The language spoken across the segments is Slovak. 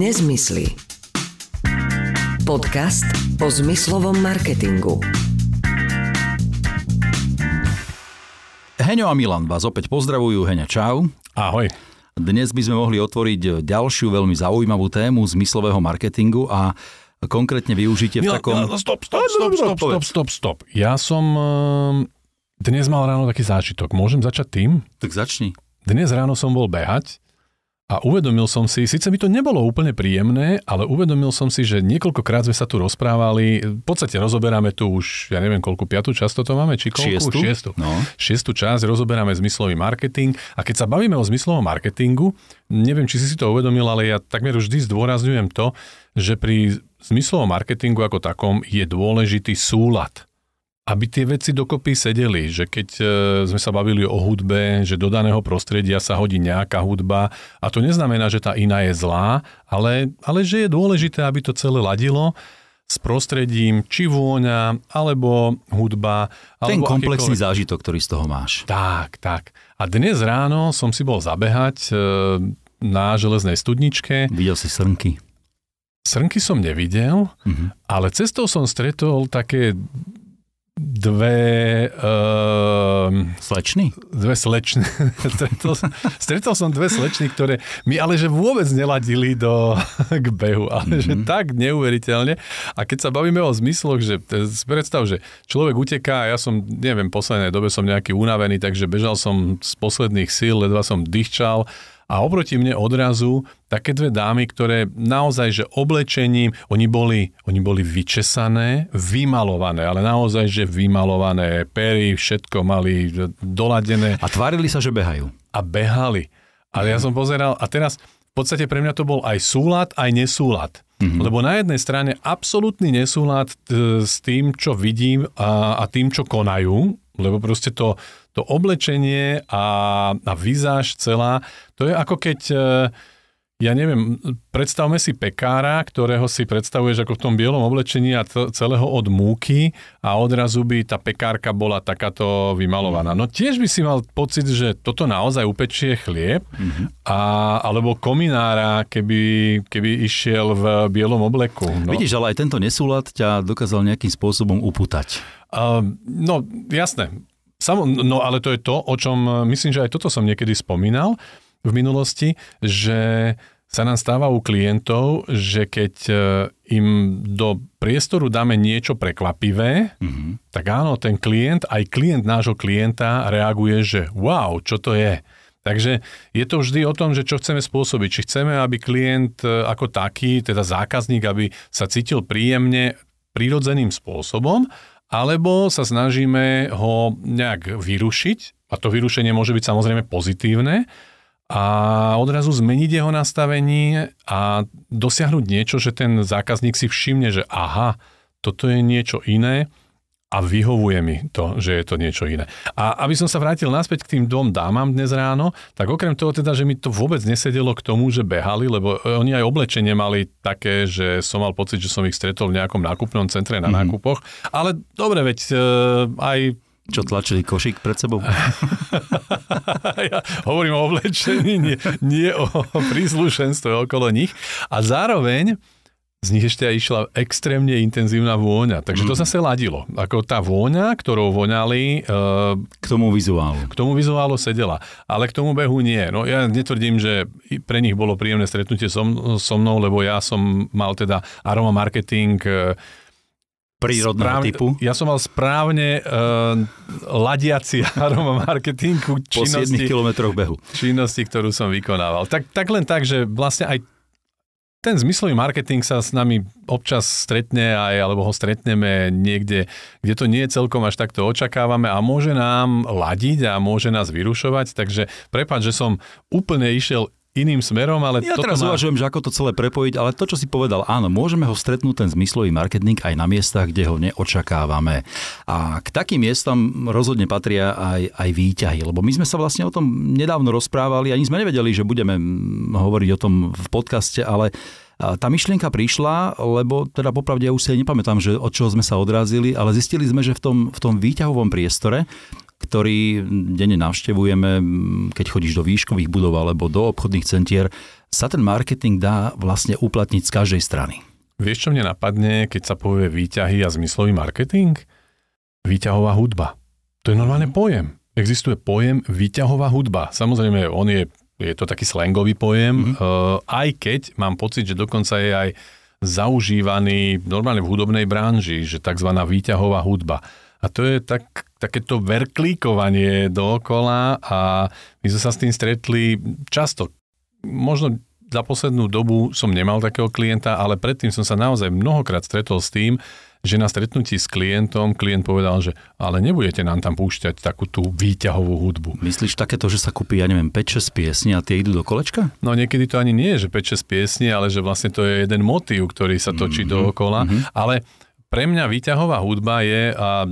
Nezmysly. Podcast o zmyslovom marketingu. Heňo a Milan vás opäť pozdravujú. Heňa, čau. Ahoj. Dnes by sme mohli otvoriť ďalšiu veľmi zaujímavú tému zmyslového marketingu a konkrétne využitie v Milan, takom... Milan, stop, stop, stop, stop, stop, stop, stop. Ja som ehm, dnes mal ráno taký zážitok. Môžem začať tým? Tak začni. Dnes ráno som bol behať a uvedomil som si, síce mi to nebolo úplne príjemné, ale uvedomil som si, že niekoľkokrát sme sa tu rozprávali, v podstate rozoberáme tu už, ja neviem koľku, piatú časť toto máme, či koľku? Šiestu. Šiestu. No. Šiestu časť rozoberáme zmyslový marketing a keď sa bavíme o zmyslovom marketingu, neviem, či si si to uvedomil, ale ja takmer vždy zdôrazňujem to, že pri zmyslovom marketingu ako takom je dôležitý súlad aby tie veci dokopy sedeli, že keď e, sme sa bavili o hudbe, že do daného prostredia sa hodí nejaká hudba a to neznamená, že tá iná je zlá, ale, ale že je dôležité, aby to celé ladilo s prostredím, či vôňa, alebo hudba. Ten alebo komplexný akýkoľvek- zážitok, ktorý z toho máš. tak, tak. A dnes ráno som si bol zabehať e, na železnej studničke. Videl si srnky. Srnky som nevidel, Mhm. ale cestou som stretol také dve, uh, Slečny? dve slečny. stretol, stretol som dve slečny, ktoré mi ale že vôbec neladili do, k behu, ale mm-hmm. že tak neuveriteľne. A keď sa bavíme o zmysloch, že predstav, že človek uteká a ja som, neviem, v poslednej dobe som nejaký unavený, takže bežal som z posledných síl, ledva som dýchčal a oproti mne odrazu také dve dámy, ktoré naozaj, že oblečením, oni boli, oni boli vyčesané, vymalované, ale naozaj, že vymalované, pery, všetko mali doladené A tvárili sa, že behajú. a behali. Ale ja som pozeral a teraz v podstate pre mňa to bol aj súlad, aj nesúlad. Mm-hmm. Lebo na jednej strane absolútny nesúlad t- s tým, čo vidím a, a tým, čo konajú, lebo proste to, to oblečenie a, a vizáž celá, to je ako keď, e, ja neviem, predstavme si pekára, ktorého si predstavuješ ako v tom bielom oblečení a celého od múky a odrazu by tá pekárka bola takáto vymalovaná. No tiež by si mal pocit, že toto naozaj upečie chlieb, a, alebo kominára, keby, keby išiel v bielom obleku. No. Vidíš, ale aj tento nesúlad ťa dokázal nejakým spôsobom upútať. Uh, no, jasné. Samo, no, ale to je to, o čom uh, myslím, že aj toto som niekedy spomínal v minulosti, že sa nám stáva u klientov, že keď uh, im do priestoru dáme niečo prekvapivé, mm-hmm. tak áno, ten klient, aj klient nášho klienta reaguje, že wow, čo to je. Takže je to vždy o tom, že čo chceme spôsobiť. Či chceme, aby klient e, ako taký, teda zákazník, aby sa cítil príjemne, prirodzeným spôsobom, alebo sa snažíme ho nejak vyrušiť, a to vyrušenie môže byť samozrejme pozitívne, a odrazu zmeniť jeho nastavenie a dosiahnuť niečo, že ten zákazník si všimne, že aha, toto je niečo iné a vyhovuje mi to, že je to niečo iné. A aby som sa vrátil naspäť k tým dvom dámam dnes ráno, tak okrem toho teda, že mi to vôbec nesedelo k tomu, že behali, lebo e, oni aj oblečenie mali také, že som mal pocit, že som ich stretol v nejakom nákupnom centre na mm-hmm. nákupoch. Ale dobre, veď e, aj Čo tlačili košík pred sebou? ja hovorím o oblečení, nie, nie o príslušenstve okolo nich. A zároveň z nich ešte aj išla extrémne intenzívna vôňa. Takže to zase ladilo. Ako tá vôňa, ktorou voňali, e, K tomu vizuálu. k tomu vizuálu sedela. Ale k tomu behu nie. No ja netvrdím, že pre nich bolo príjemné stretnutie so, so mnou, lebo ja som mal teda aroma marketing e, Prírodného typu. Ja som mal správne uh, ladiaci aroma marketingu Po 7 činnosti, kilometroch behu. činnosti, ktorú som vykonával. Tak, tak len tak, že vlastne aj ten zmyslový marketing sa s nami občas stretne aj, alebo ho stretneme niekde, kde to nie je celkom až takto očakávame a môže nám ladiť a môže nás vyrušovať, takže prepáč, že som úplne išiel iným smerom, ale Ja toto teraz má... uvažujem, že ako to celé prepojiť, ale to, čo si povedal, áno, môžeme ho stretnúť ten zmyslový marketing aj na miestach, kde ho neočakávame. A k takým miestam rozhodne patria aj, aj výťahy, lebo my sme sa vlastne o tom nedávno rozprávali, ani sme nevedeli, že budeme mm, hovoriť o tom v podcaste, ale tá myšlienka prišla, lebo teda popravde ja už si aj nepamätám, že od čoho sme sa odrazili, ale zistili sme, že v tom, v tom výťahovom priestore ktorý denne navštevujeme, keď chodíš do výškových budov alebo do obchodných centier, sa ten marketing dá vlastne uplatniť z každej strany. Vieš, čo mne napadne, keď sa povie výťahy a zmyslový marketing? Výťahová hudba. To je normálne pojem. Existuje pojem výťahová hudba. Samozrejme, on je, je to taký slangový pojem, mm-hmm. uh, aj keď mám pocit, že dokonca je aj zaužívaný normálne v hudobnej branži, že tzv. výťahová hudba. A to je tak, takéto verklíkovanie dookola a my sme sa s tým stretli často. Možno za poslednú dobu som nemal takého klienta, ale predtým som sa naozaj mnohokrát stretol s tým, že na stretnutí s klientom klient povedal, že ale nebudete nám tam púšťať takú tú výťahovú hudbu. Myslíš takéto, že sa kúpi, ja neviem, 5-6 piesní a tie idú do kolečka? No niekedy to ani nie je, že 5-6 piesní, ale že vlastne to je jeden motív, ktorý sa točí mm-hmm. dookola. Mm-hmm. Ale pre mňa výťahová hudba je a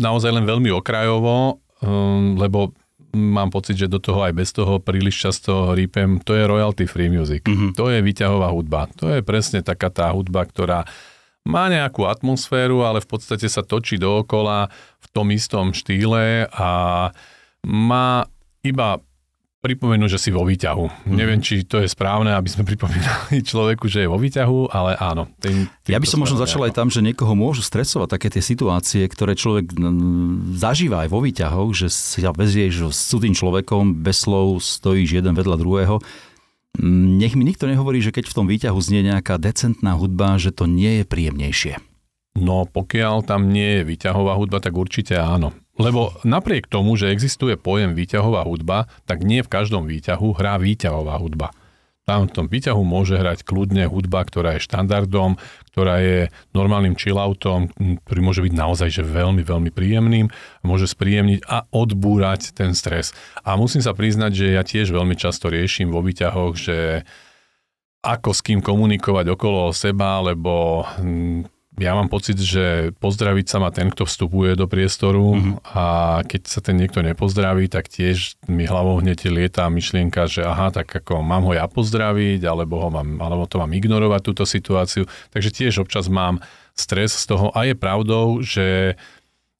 naozaj len veľmi okrajovo, um, lebo mám pocit, že do toho aj bez toho príliš často rýpem, to je royalty free music. Mm-hmm. To je výťahová hudba. To je presne taká tá hudba, ktorá má nejakú atmosféru, ale v podstate sa točí dookola v tom istom štýle a má iba pripomenú, že si vo výťahu. Mm. Neviem, či to je správne, aby sme pripomínali človeku, že je vo výťahu, ale áno. Tým, tým ja by som možno začal aj tam, že niekoho môžu stresovať také tie situácie, ktoré človek zažíva aj vo výťahoch, že sa vezieš s cudzým človekom, bez slov stojíš jeden vedľa druhého Mm, nech mi nikto nehovorí, že keď v tom výťahu znie nejaká decentná hudba, že to nie je príjemnejšie. No pokiaľ tam nie je výťahová hudba, tak určite áno. Lebo napriek tomu, že existuje pojem výťahová hudba, tak nie v každom výťahu hrá výťahová hudba. Tam v tom výťahu môže hrať kľudne hudba, ktorá je štandardom, ktorá je normálnym chilloutom, ktorý môže byť naozaj že veľmi, veľmi príjemným, môže spríjemniť a odbúrať ten stres. A musím sa priznať, že ja tiež veľmi často riešim vo výťahoch, že ako s kým komunikovať okolo seba, lebo ja mám pocit, že pozdraviť sa má ten, kto vstupuje do priestoru mm-hmm. a keď sa ten niekto nepozdraví, tak tiež mi hlavou hneď lieta myšlienka, že aha, tak ako mám ho ja pozdraviť, alebo, ho mám, alebo to mám ignorovať túto situáciu. Takže tiež občas mám stres z toho a je pravdou, že,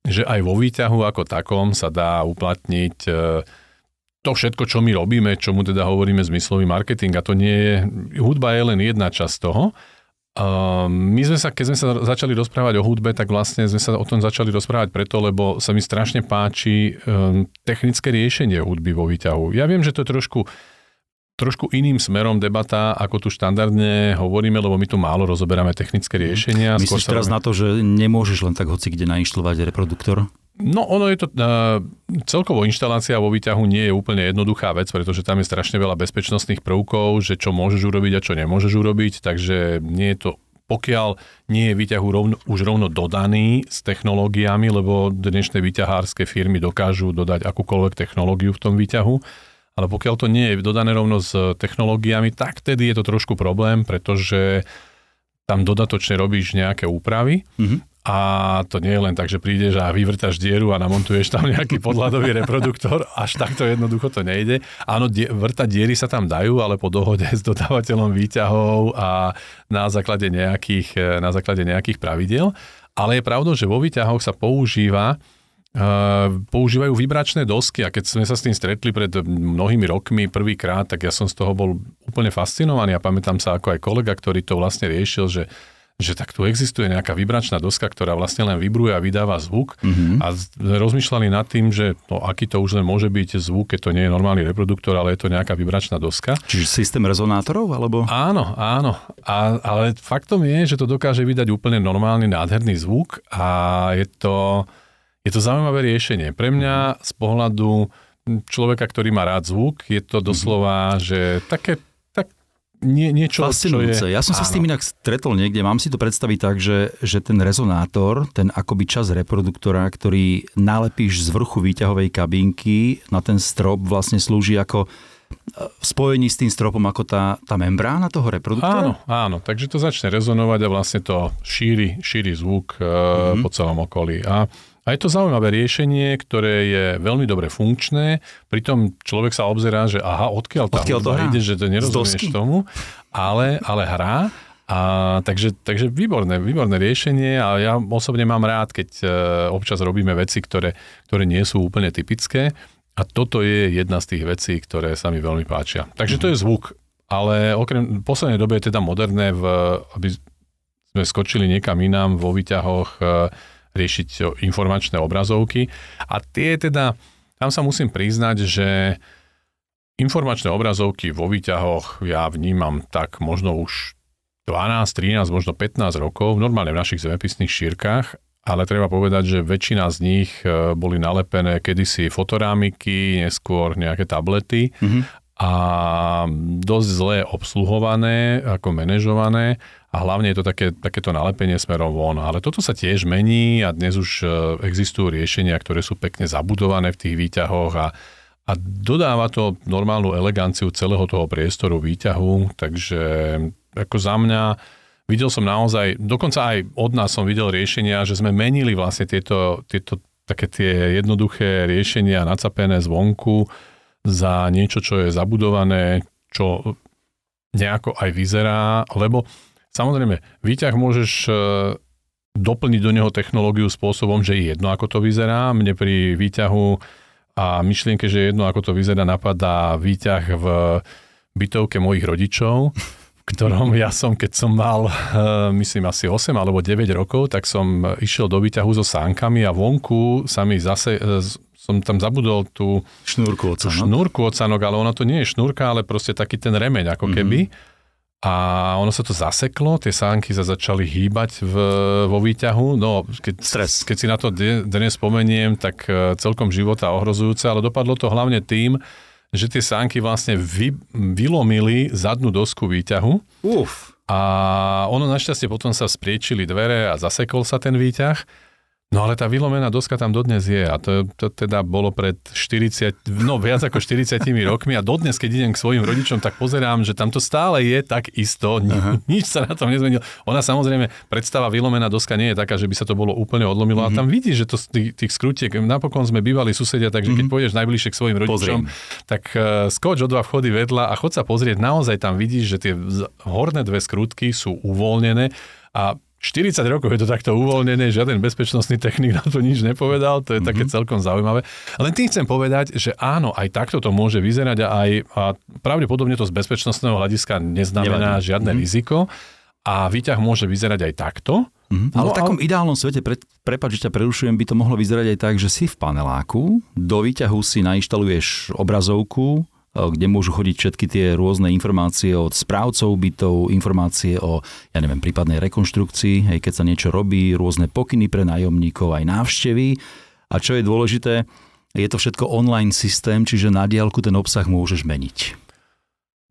že aj vo výťahu ako takom sa dá uplatniť e, to všetko, čo my robíme, čomu teda hovoríme zmyslový marketing a to nie je, hudba je len jedna časť toho, my sme sa, keď sme sa začali rozprávať o hudbe, tak vlastne sme sa o tom začali rozprávať preto, lebo sa mi strašne páči um, technické riešenie hudby vo výťahu. Ja viem, že to je trošku, trošku iným smerom debata, ako tu štandardne hovoríme, lebo my tu málo rozoberáme technické riešenia. Myslíš teraz robíme... na to, že nemôžeš len tak hoci kde nainštalovať reproduktor? No ono je to, uh, celkovo inštalácia vo výťahu nie je úplne jednoduchá vec, pretože tam je strašne veľa bezpečnostných prvkov, že čo môžeš urobiť a čo nemôžeš urobiť, takže nie je to pokiaľ nie je výťahu rovno, už rovno dodaný s technológiami, lebo dnešné výťahárske firmy dokážu dodať akúkoľvek technológiu v tom výťahu, ale pokiaľ to nie je dodané rovno s technológiami, tak tedy je to trošku problém, pretože tam dodatočne robíš nejaké úpravy mm-hmm. A to nie je len tak, že prídeš a vyvrtaš dieru a namontuješ tam nejaký podladový reproduktor. Až takto jednoducho to nejde. Áno, die, vrtať diery sa tam dajú, ale po dohode s dodávateľom výťahov a na základe nejakých, na základe nejakých pravidel. Ale je pravdou, že vo výťahoch sa používa Uh, používajú vibračné dosky a keď sme sa s tým stretli pred mnohými rokmi prvýkrát, tak ja som z toho bol úplne fascinovaný a pamätám sa ako aj kolega, ktorý to vlastne riešil, že že tak tu existuje nejaká vibračná doska, ktorá vlastne len vibruje a vydáva zvuk mm-hmm. a rozmýšľali nad tým, že no, aký to už len môže byť zvuk, keď to nie je normálny reproduktor, ale je to nejaká vibračná doska. Čiže systém rezonátorov, alebo? Áno, áno. A, ale faktom je, že to dokáže vydať úplne normálny, nádherný zvuk a je to, je to zaujímavé riešenie. Pre mňa z pohľadu človeka, ktorý má rád zvuk, je to doslova, mm-hmm. že také nie, niečo, Fascinujúce. čo je... Ja som sa áno. s tým inak stretol niekde. Mám si to predstaviť tak, že, že ten rezonátor, ten akoby čas reproduktora, ktorý nalepíš z vrchu výťahovej kabinky na ten strop, vlastne slúži ako e, v spojení s tým stropom ako tá, tá membrána toho reproduktora? Áno, áno, takže to začne rezonovať a vlastne to šíri, šíri zvuk mm-hmm. po celom okolí. A a je to zaujímavé riešenie, ktoré je veľmi dobre funkčné, pritom človek sa obzerá, že aha, odkiaľ tá odkiaľ to ide, že to nerozumieš tomu, ale, ale hrá. A, takže, takže výborné, výborné riešenie. A ja osobne mám rád, keď e, občas robíme veci, ktoré, ktoré nie sú úplne typické. A toto je jedna z tých vecí, ktoré sa mi veľmi páčia. Takže to je zvuk, ale okrem v poslednej dobe je teda moderné, v, aby sme skočili niekam inám vo výťahoch e, riešiť informačné obrazovky a tie teda, tam sa musím priznať, že informačné obrazovky vo výťahoch ja vnímam tak možno už 12, 13, možno 15 rokov, normálne v našich zemepisných šírkach, ale treba povedať, že väčšina z nich e, boli nalepené kedysi fotorámiky, neskôr nejaké tablety mm-hmm. A dosť zle obsluhované, ako manažované. A hlavne je to také, takéto nalepenie smerom von. Ale toto sa tiež mení a dnes už e, existujú riešenia, ktoré sú pekne zabudované v tých výťahoch a a dodáva to normálnu eleganciu celého toho priestoru výťahu, takže ako za mňa videl som naozaj, dokonca aj od nás som videl riešenia, že sme menili vlastne tieto, tieto také tie jednoduché riešenia nacapené zvonku za niečo, čo je zabudované, čo nejako aj vyzerá, lebo samozrejme, výťah môžeš e, doplniť do neho technológiu spôsobom, že je jedno, ako to vyzerá. Mne pri výťahu a myšlienke, že je jedno, ako to vyzerá, napadá výťah v bytovke mojich rodičov, ktorom ja som, keď som mal, eh, myslím, asi 8 alebo 9 rokov, tak som išiel do výťahu so sánkami a vonku sa mi zase, eh, som tam zabudol tú šnúrku ocanok. šnúrku ocanok, ale ona to nie je šnúrka, ale proste taký ten remeň ako mhm. keby. Mm-hmm. A ono sa to zaseklo, tie sánky sa začali hýbať v, vo výťahu. No, keď, Stres. keď si na to dnes spomeniem, tak eh, celkom života ohrozujúce, ale dopadlo to hlavne tým, že tie sánky vlastne vy, vylomili zadnú dosku výťahu. Uf. A ono našťastie potom sa spriečili dvere a zasekol sa ten výťah. No ale tá vylomená doska tam dodnes je a to, to teda bolo pred 40, no viac ako 40 rokmi a dodnes, keď idem k svojim rodičom, tak pozerám, že tam to stále je tak isto, ni, nič sa na tom nezmenilo. Ona samozrejme, predstava vylomená doska nie je taká, že by sa to bolo úplne odlomilo, mm-hmm. a tam vidíš, že to z tých, tých skrutiek, napokon sme bývali susedia, takže mm-hmm. keď mhm. pôjdeš najbližšie k svojim rodičom, Pozriem. tak uh, skoč o dva vchody vedľa a chod sa pozrieť, naozaj tam vidíš, že tie horné dve skrutky sú uvoľnené a 40 rokov je to takto uvoľnené, žiaden bezpečnostný technik na to nič nepovedal, to je mm-hmm. také celkom zaujímavé. Len tým chcem povedať, že áno, aj takto to môže vyzerať a, aj, a pravdepodobne to z bezpečnostného hľadiska neznamená Nevadí. žiadne mm-hmm. riziko a výťah môže vyzerať aj takto. Mm-hmm. Ale no, v takom ideálnom svete, pre, prepáč, že ťa prerušujem, by to mohlo vyzerať aj tak, že si v paneláku, do výťahu si nainštaluješ obrazovku, kde môžu chodiť všetky tie rôzne informácie od správcov bytov, informácie o, ja neviem, prípadnej rekonštrukcii, hej, keď sa niečo robí, rôzne pokyny pre nájomníkov, aj návštevy. A čo je dôležité, je to všetko online systém, čiže na diálku ten obsah môžeš meniť.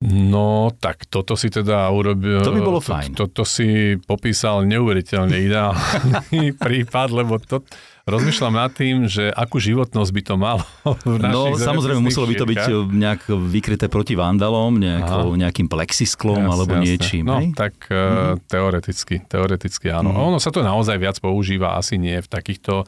No, tak toto si teda urobil... To by bolo fajn. To, toto si popísal neuveriteľne ideálny prípad, lebo to, rozmýšľam nad tým, že akú životnosť by to malo. No, samozrejme, muselo by to byť eh, nejak vykryté proti vandalom, nejako, nejakým plexisklom jasne, alebo jasne. niečím. No, hej? tak mm-hmm. teoreticky, teoreticky áno. Mm-hmm. Ono sa to naozaj viac používa, asi nie v takýchto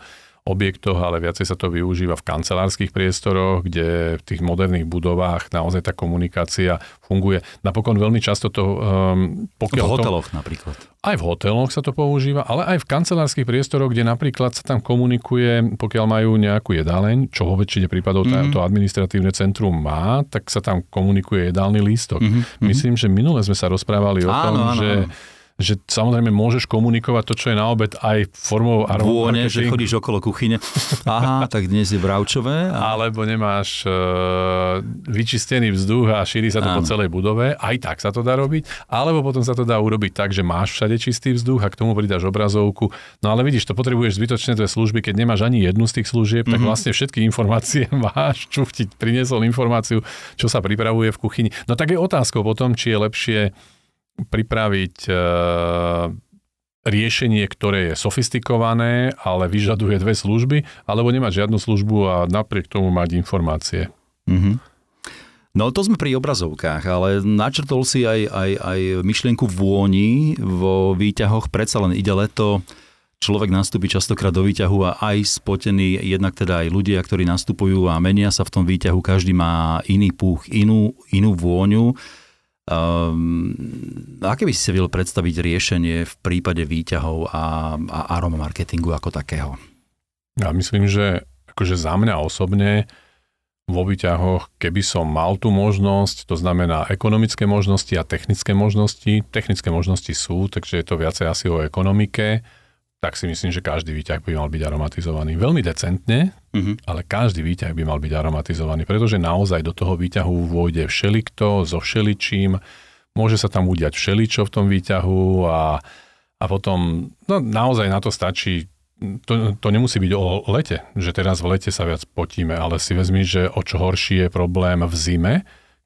objektoch, ale viacej sa to využíva v kancelárskych priestoroch, kde v tých moderných budovách naozaj tá komunikácia funguje. Napokon veľmi často to... Um, pokiaľ v hoteloch to, napríklad. Aj v hoteloch sa to používa, ale aj v kancelárskych priestoroch, kde napríklad sa tam komunikuje, pokiaľ majú nejakú jedáleň, čo vo väčšine prípadov mm-hmm. to administratívne centrum má, tak sa tam komunikuje jedálny lístok. Mm-hmm. Myslím, že minule sme sa rozprávali o tom, áno, že áno že samozrejme môžeš komunikovať to, čo je na obed aj formou Vône, že chodíš okolo kuchyne. Aha, tak dnes je bravčové. A... Alebo nemáš uh, vyčistený vzduch a šíri sa to Áno. po celej budove. Aj tak sa to dá robiť. Alebo potom sa to dá urobiť tak, že máš všade čistý vzduch a k tomu pridáš obrazovku. No ale vidíš, to potrebuješ zbytočné dve služby, keď nemáš ani jednu z tých služieb, mm-hmm. tak mhm. vlastne všetky informácie máš. Čuf ti priniesol informáciu, čo sa pripravuje v kuchyni. No tak je otázkou potom, či je lepšie pripraviť e, riešenie, ktoré je sofistikované, ale vyžaduje dve služby, alebo nemať žiadnu službu a napriek tomu mať informácie. Mm-hmm. No to sme pri obrazovkách, ale načrtol si aj, aj, aj myšlienku vôni vo výťahoch. Predsa len ide leto, človek nastúpi častokrát do výťahu a aj spotený, jednak teda aj ľudia, ktorí nastupujú a menia sa v tom výťahu, každý má iný púch, inú, inú vôňu. Um, aké by si vedel predstaviť riešenie v prípade výťahov a, a aroma marketingu ako takého? Ja myslím, že akože za mňa osobne vo výťahoch, keby som mal tú možnosť, to znamená ekonomické možnosti a technické možnosti, technické možnosti sú, takže je to viacej asi o ekonomike, tak si myslím, že každý výťah by mal byť aromatizovaný. Veľmi decentne, uh-huh. ale každý výťah by mal byť aromatizovaný, pretože naozaj do toho výťahu vôjde všelikto so všeličím, môže sa tam udiať všeličo v tom výťahu a, a potom no, naozaj na to stačí to, to nemusí byť o lete, že teraz v lete sa viac potíme, ale si vezmi, že o čo horší je problém v zime,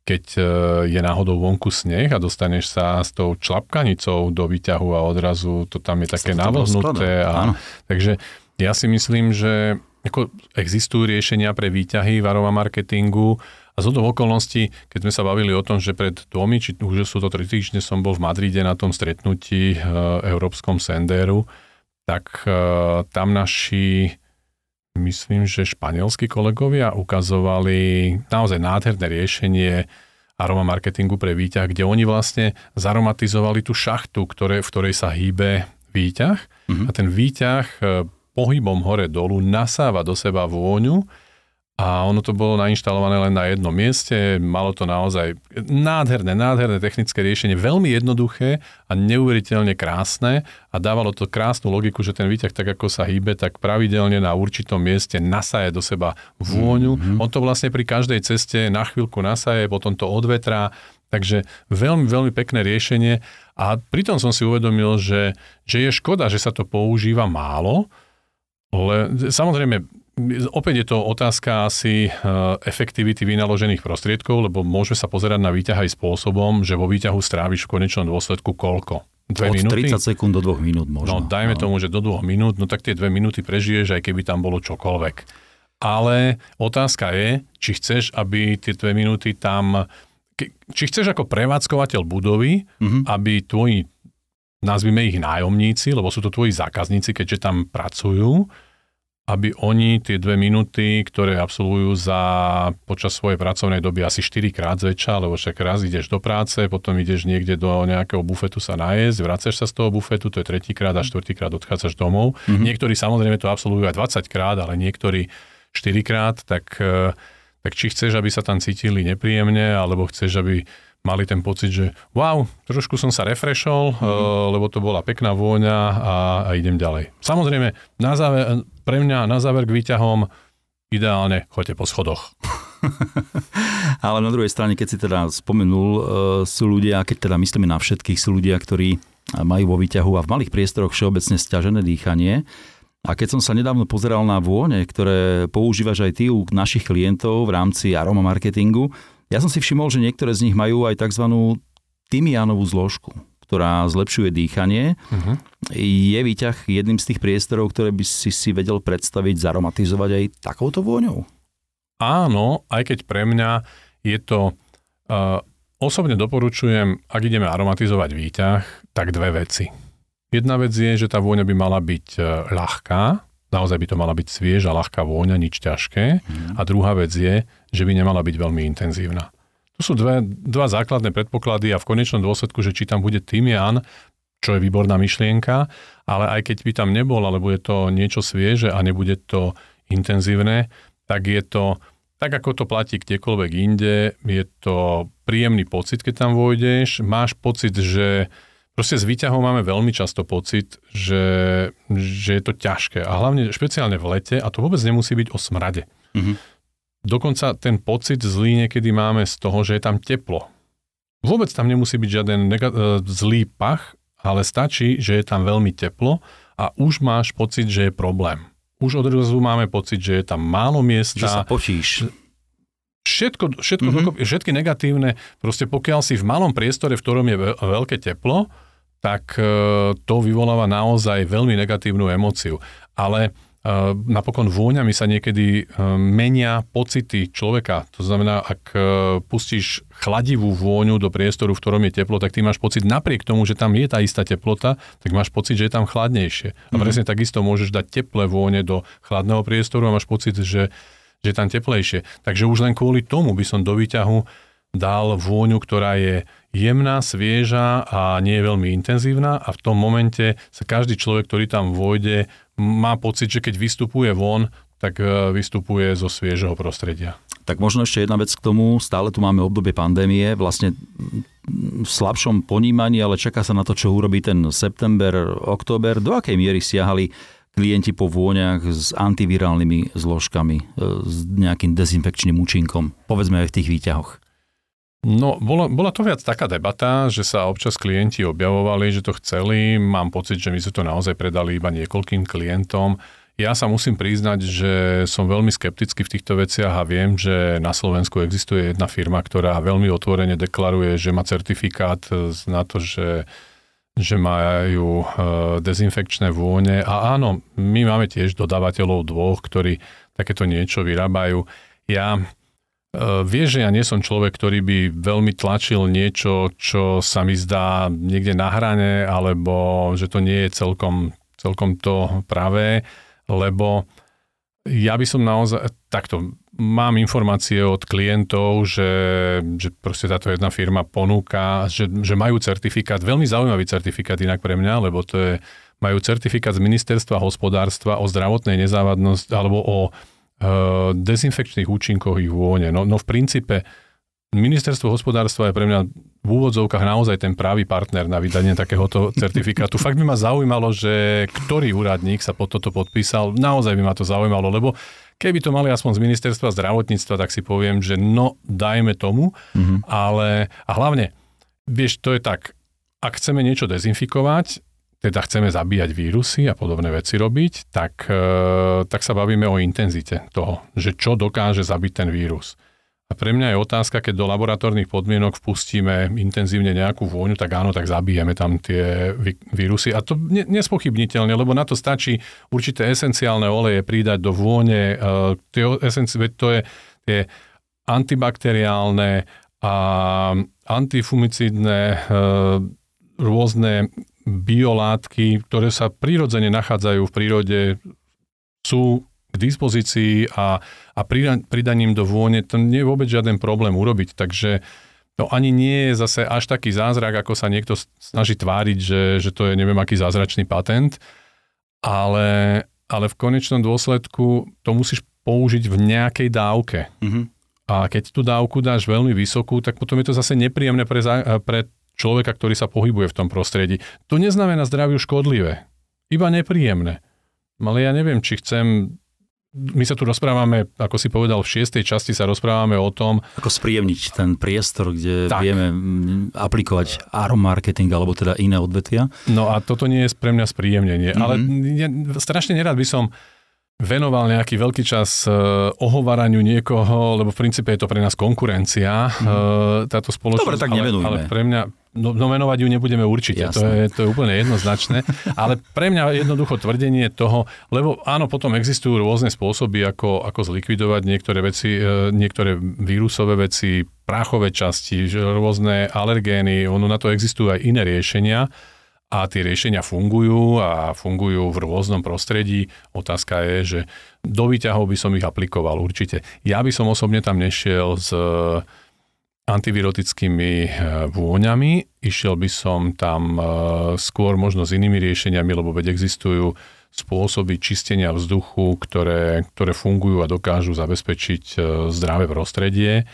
keď e, je náhodou vonku sneh a dostaneš sa s tou člapkanicou do výťahu a odrazu to tam je také navlhnuté. A, takže ja si myslím, že ako existujú riešenia pre výťahy v aroma marketingu a z okolností, keď sme sa bavili o tom, že pred dvomi, či už sú to tri týždne, som bol v Madride na tom stretnutí e, Európskom Sendéru, tak e, tam naši myslím, že španielskí kolegovia ukazovali naozaj nádherné riešenie aroma marketingu pre výťah, kde oni vlastne zaromatizovali tú šachtu, ktoré, v ktorej sa hýbe výťah mm-hmm. a ten výťah e, pohybom hore-dolu nasáva do seba vôňu a ono to bolo nainštalované len na jednom mieste, malo to naozaj nádherné, nádherné technické riešenie, veľmi jednoduché a neuveriteľne krásne. A dávalo to krásnu logiku, že ten výťah tak ako sa hýbe, tak pravidelne na určitom mieste nasaje do seba vôňu. Mm-hmm. On to vlastne pri každej ceste na chvíľku nasaje, potom to odvetrá, takže veľmi, veľmi pekné riešenie. A pritom som si uvedomil, že, že je škoda, že sa to používa málo, ale samozrejme Opäť je to otázka asi eh, efektivity vynaložených prostriedkov, lebo môže sa pozerať na výťah aj spôsobom, že vo výťahu stráviš v konečnom dôsledku koľko? Dve Od minúty? 30 sekúnd do dvoch minút možno. No dajme no. tomu, že do dvoch minút, no tak tie dve minúty prežiješ, aj keby tam bolo čokoľvek. Ale otázka je, či chceš, aby tie dve minúty tam... Či chceš ako prevádzkovateľ budovy, mm-hmm. aby tvoji, nazvime ich nájomníci, lebo sú to tvoji zákazníci, keďže tam pracujú, aby oni tie dve minúty, ktoré absolvujú za počas svojej pracovnej doby asi 4 krát zväčša, lebo však raz ideš do práce, potom ideš niekde do nejakého bufetu sa najesť, vracaš sa z toho bufetu, to je tretíkrát a štvrtýkrát odchádzaš domov. Mm-hmm. Niektorí samozrejme to absolvujú aj 20 krát, ale niektorí 4 krát, tak, eh, tak či chceš, aby sa tam cítili nepríjemne, alebo chceš, aby mali ten pocit, že wow, trošku som sa refreshol, mm. lebo to bola pekná vôňa a, a idem ďalej. Samozrejme, na záver, pre mňa na záver k výťahom ideálne choďte po schodoch. Ale na druhej strane, keď si teda spomenul, e, sú ľudia, keď teda myslíme na všetkých, sú ľudia, ktorí majú vo výťahu a v malých priestoroch všeobecne stiažené dýchanie. A keď som sa nedávno pozeral na vône, ktoré používaš aj ty u našich klientov v rámci aroma marketingu, ja som si všimol, že niektoré z nich majú aj tzv. tymianovú zložku, ktorá zlepšuje dýchanie. Uh-huh. Je výťah jedným z tých priestorov, ktoré by si si vedel predstaviť, zaromatizovať aj takouto vôňou? Áno, aj keď pre mňa je to... Uh, osobne doporučujem, ak ideme aromatizovať výťah, tak dve veci. Jedna vec je, že tá vôňa by mala byť uh, ľahká, naozaj by to mala byť svieža, ľahká vôňa, nič ťažké. Mm. A druhá vec je, že by nemala byť veľmi intenzívna. Tu sú dve, dva základné predpoklady a v konečnom dôsledku, že či tam bude tymián, čo je výborná myšlienka, ale aj keď by tam nebol, alebo je to niečo svieže a nebude to intenzívne, tak je to, tak ako to platí kdekoľvek inde, je to príjemný pocit, keď tam vojdeš, máš pocit, že Proste s výťahom máme veľmi často pocit, že, že je to ťažké. A hlavne špeciálne v lete, a to vôbec nemusí byť o smrade. Mm-hmm. Dokonca ten pocit zlý niekedy máme z toho, že je tam teplo. Vôbec tam nemusí byť žiaden nega- e, zlý pach, ale stačí, že je tam veľmi teplo a už máš pocit, že je problém. Už odrazu máme pocit, že je tam málo miesta. Že sa počíš. Všetko, všetko mm-hmm. všetky negatívne, proste pokiaľ si v malom priestore, v ktorom je veľké teplo, tak e, to vyvoláva naozaj veľmi negatívnu emóciu. Ale e, napokon vôňami sa niekedy e, menia pocity človeka. To znamená, ak pustíš chladivú vôňu do priestoru, v ktorom je teplo, tak ty máš pocit, napriek tomu, že tam je tá istá teplota, tak máš pocit, že je tam chladnejšie. A mm-hmm. presne takisto môžeš dať teplé vône do chladného priestoru a máš pocit, že, že je tam teplejšie. Takže už len kvôli tomu by som do výťahu dal vôňu, ktorá je jemná, svieža a nie je veľmi intenzívna a v tom momente sa každý človek, ktorý tam vôjde, má pocit, že keď vystupuje von, tak e, vystupuje zo sviežeho prostredia. Tak možno ešte jedna vec k tomu, stále tu máme obdobie pandémie, vlastne v slabšom ponímaní, ale čaká sa na to, čo urobí ten september, október. Do akej miery siahali klienti po vôňach s antivirálnymi zložkami, e, s nejakým dezinfekčným účinkom, povedzme aj v tých výťahoch? No, bola, bola to viac taká debata, že sa občas klienti objavovali, že to chceli. Mám pocit, že my sme to naozaj predali iba niekoľkým klientom. Ja sa musím priznať, že som veľmi skeptický v týchto veciach a viem, že na Slovensku existuje jedna firma, ktorá veľmi otvorene deklaruje, že má certifikát na to, že že majú e, dezinfekčné vône. A áno, my máme tiež dodávateľov dvoch, ktorí takéto niečo vyrábajú. Ja e, Vieš, že ja nie som človek, ktorý by veľmi tlačil niečo, čo sa mi zdá niekde na hrane, alebo že to nie je celkom, celkom to pravé, lebo ja by som naozaj, takto, mám informácie od klientov, že, že proste táto jedna firma ponúka, že, že majú certifikát, veľmi zaujímavý certifikát inak pre mňa, lebo to je, majú certifikát z ministerstva hospodárstva o zdravotnej nezávadnosti alebo o dezinfekčných účinkoch ich vône. No, no v princípe ministerstvo hospodárstva je pre mňa v úvodzovkách naozaj ten právý partner na vydanie takéhoto certifikátu. Fakt by ma zaujímalo, že ktorý úradník sa pod toto podpísal. Naozaj by ma to zaujímalo, lebo keby to mali aspoň z ministerstva zdravotníctva, tak si poviem, že no, dajme tomu, mm-hmm. ale a hlavne, vieš, to je tak, ak chceme niečo dezinfikovať, teda chceme zabíjať vírusy a podobné veci robiť, tak, e, tak sa bavíme o intenzite toho, že čo dokáže zabiť ten vírus. A pre mňa je otázka, keď do laboratórnych podmienok vpustíme intenzívne nejakú vôňu, tak áno, tak zabijeme tam tie vírusy. A to nespochybniteľne, lebo na to stačí určité esenciálne oleje pridať do vône. Uh, tie esenci- to je tie antibakteriálne a antifumicidné uh, rôzne biolátky, ktoré sa prirodzene nachádzajú v prírode, sú k dispozícii a, a pridaním do vône to nie je vôbec žiaden problém urobiť. Takže to ani nie je zase až taký zázrak, ako sa niekto snaží tváriť, že, že to je neviem aký zázračný patent, ale, ale v konečnom dôsledku to musíš použiť v nejakej dávke. Mm-hmm. A keď tú dávku dáš veľmi vysokú, tak potom je to zase nepríjemné pre, pre človeka, ktorý sa pohybuje v tom prostredí. To neznamená zdraviu škodlivé, iba nepríjemné. Ale ja neviem, či chcem my sa tu rozprávame, ako si povedal, v šiestej časti sa rozprávame o tom... Ako spríjemniť ten priestor, kde tak. vieme aplikovať aromarketing alebo teda iné odvetvia. No a toto nie je pre mňa spríjemnenie. Mm-hmm. Ale ja, strašne nerad by som venoval nejaký veľký čas uh, ohovaraniu niekoho, lebo v princípe je to pre nás konkurencia, mm. uh, táto spoločnosť. Dobre, tak nevenujme. Ale, ale pre mňa, no, no menovať ju nebudeme určite, to je, to je úplne jednoznačné, ale pre mňa jednoducho tvrdenie toho, lebo áno, potom existujú rôzne spôsoby, ako, ako zlikvidovať niektoré veci, uh, niektoré vírusové veci, práchové časti, rôzne alergény, ono na to existujú aj iné riešenia, a tie riešenia fungujú a fungujú v rôznom prostredí. Otázka je, že do výťahov by som ich aplikoval určite. Ja by som osobne tam nešiel s eh, antivirotickými eh, vôňami, išiel by som tam eh, skôr možno s inými riešeniami, lebo veď existujú spôsoby čistenia vzduchu, ktoré, ktoré fungujú a dokážu zabezpečiť zdravé prostredie.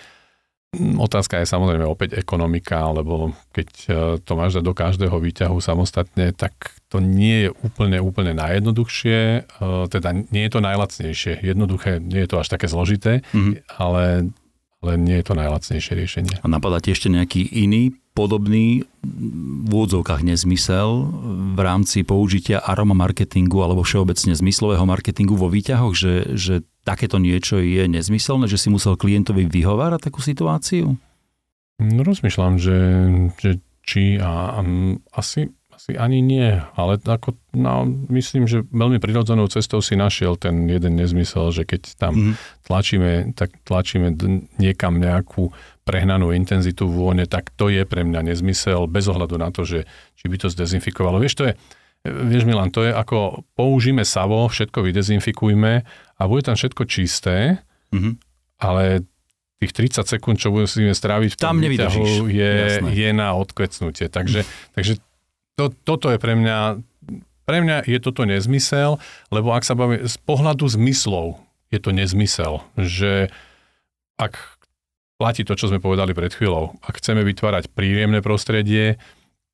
Mm, otázka je samozrejme opäť ekonomika, lebo keď e, to máš do každého výťahu samostatne, tak to nie je úplne, úplne najjednoduchšie, e, teda nie je to najlacnejšie. Jednoduché, nie je to až také zložité, mm-hmm. ale, ale nie je to najlacnejšie riešenie. A napadá ti ešte nejaký iný podobný v úvodzovkách nezmysel v rámci použitia aroma marketingu alebo všeobecne zmyslového marketingu vo výťahoch, že, že takéto niečo je nezmyselné, že si musel klientovi vyhovárať takú situáciu? No rozmýšľam, že, že či a, a asi, asi ani nie, ale ako, no, myslím, že veľmi prirodzenou cestou si našiel ten jeden nezmysel, že keď tam mm. tlačíme, tak tlačíme niekam nejakú prehnanú intenzitu vône, tak to je pre mňa nezmysel, bez ohľadu na to, že či by to zdezinfikovalo. Vieš, to je, vieš Milan, to je ako použíme savo, všetko vydezinfikujme a bude tam všetko čisté, mm-hmm. ale tých 30 sekúnd, čo musíme stráviť v tom Tam výťahu, je, Jasné. je na odkvecnutie. Takže, takže to, toto je pre mňa, pre mňa je toto nezmysel, lebo ak sa bavíme z pohľadu zmyslov, je to nezmysel, že ak platí to, čo sme povedali pred chvíľou, ak chceme vytvárať príjemné prostredie,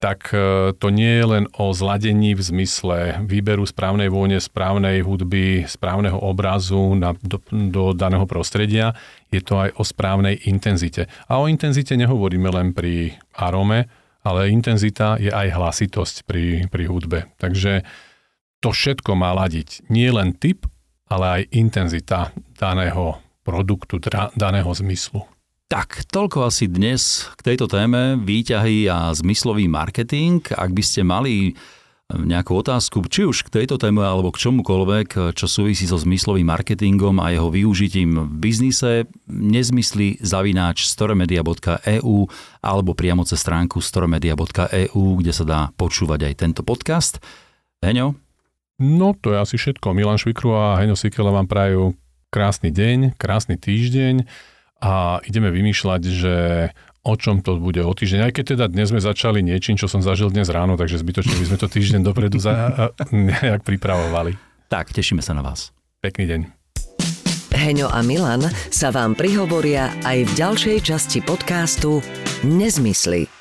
tak e, to nie je len o zladení v zmysle výberu správnej vône, správnej hudby, správneho obrazu na, do, do daného prostredia, je to aj o správnej intenzite. A o intenzite nehovoríme len pri arome, ale intenzita je aj hlasitosť pri, pri hudbe. Takže to všetko má ladiť. Nie len typ, ale aj intenzita daného produktu, daného zmyslu. Tak, toľko asi dnes k tejto téme výťahy a zmyslový marketing. Ak by ste mali e, nejakú otázku, či už k tejto téme alebo k čomukoľvek, čo súvisí so zmyslovým marketingom a jeho využitím v biznise, nezmysly zavináč storemedia.eu alebo priamo cez stránku storemedia.eu, kde sa dá počúvať aj tento podcast. Heňo? No, to je asi všetko. Milan Švikru a Heňo Sikela vám prajú krásny deň, krásny týždeň a ideme vymýšľať, že o čom to bude o týždeň. Aj keď teda dnes sme začali niečím, čo som zažil dnes ráno, takže zbytočne by sme to týždeň dopredu za, nejak pripravovali. Tak, tešíme sa na vás. Pekný deň. Heňo a Milan sa vám prihovoria aj v ďalšej časti podcastu Nezmysly.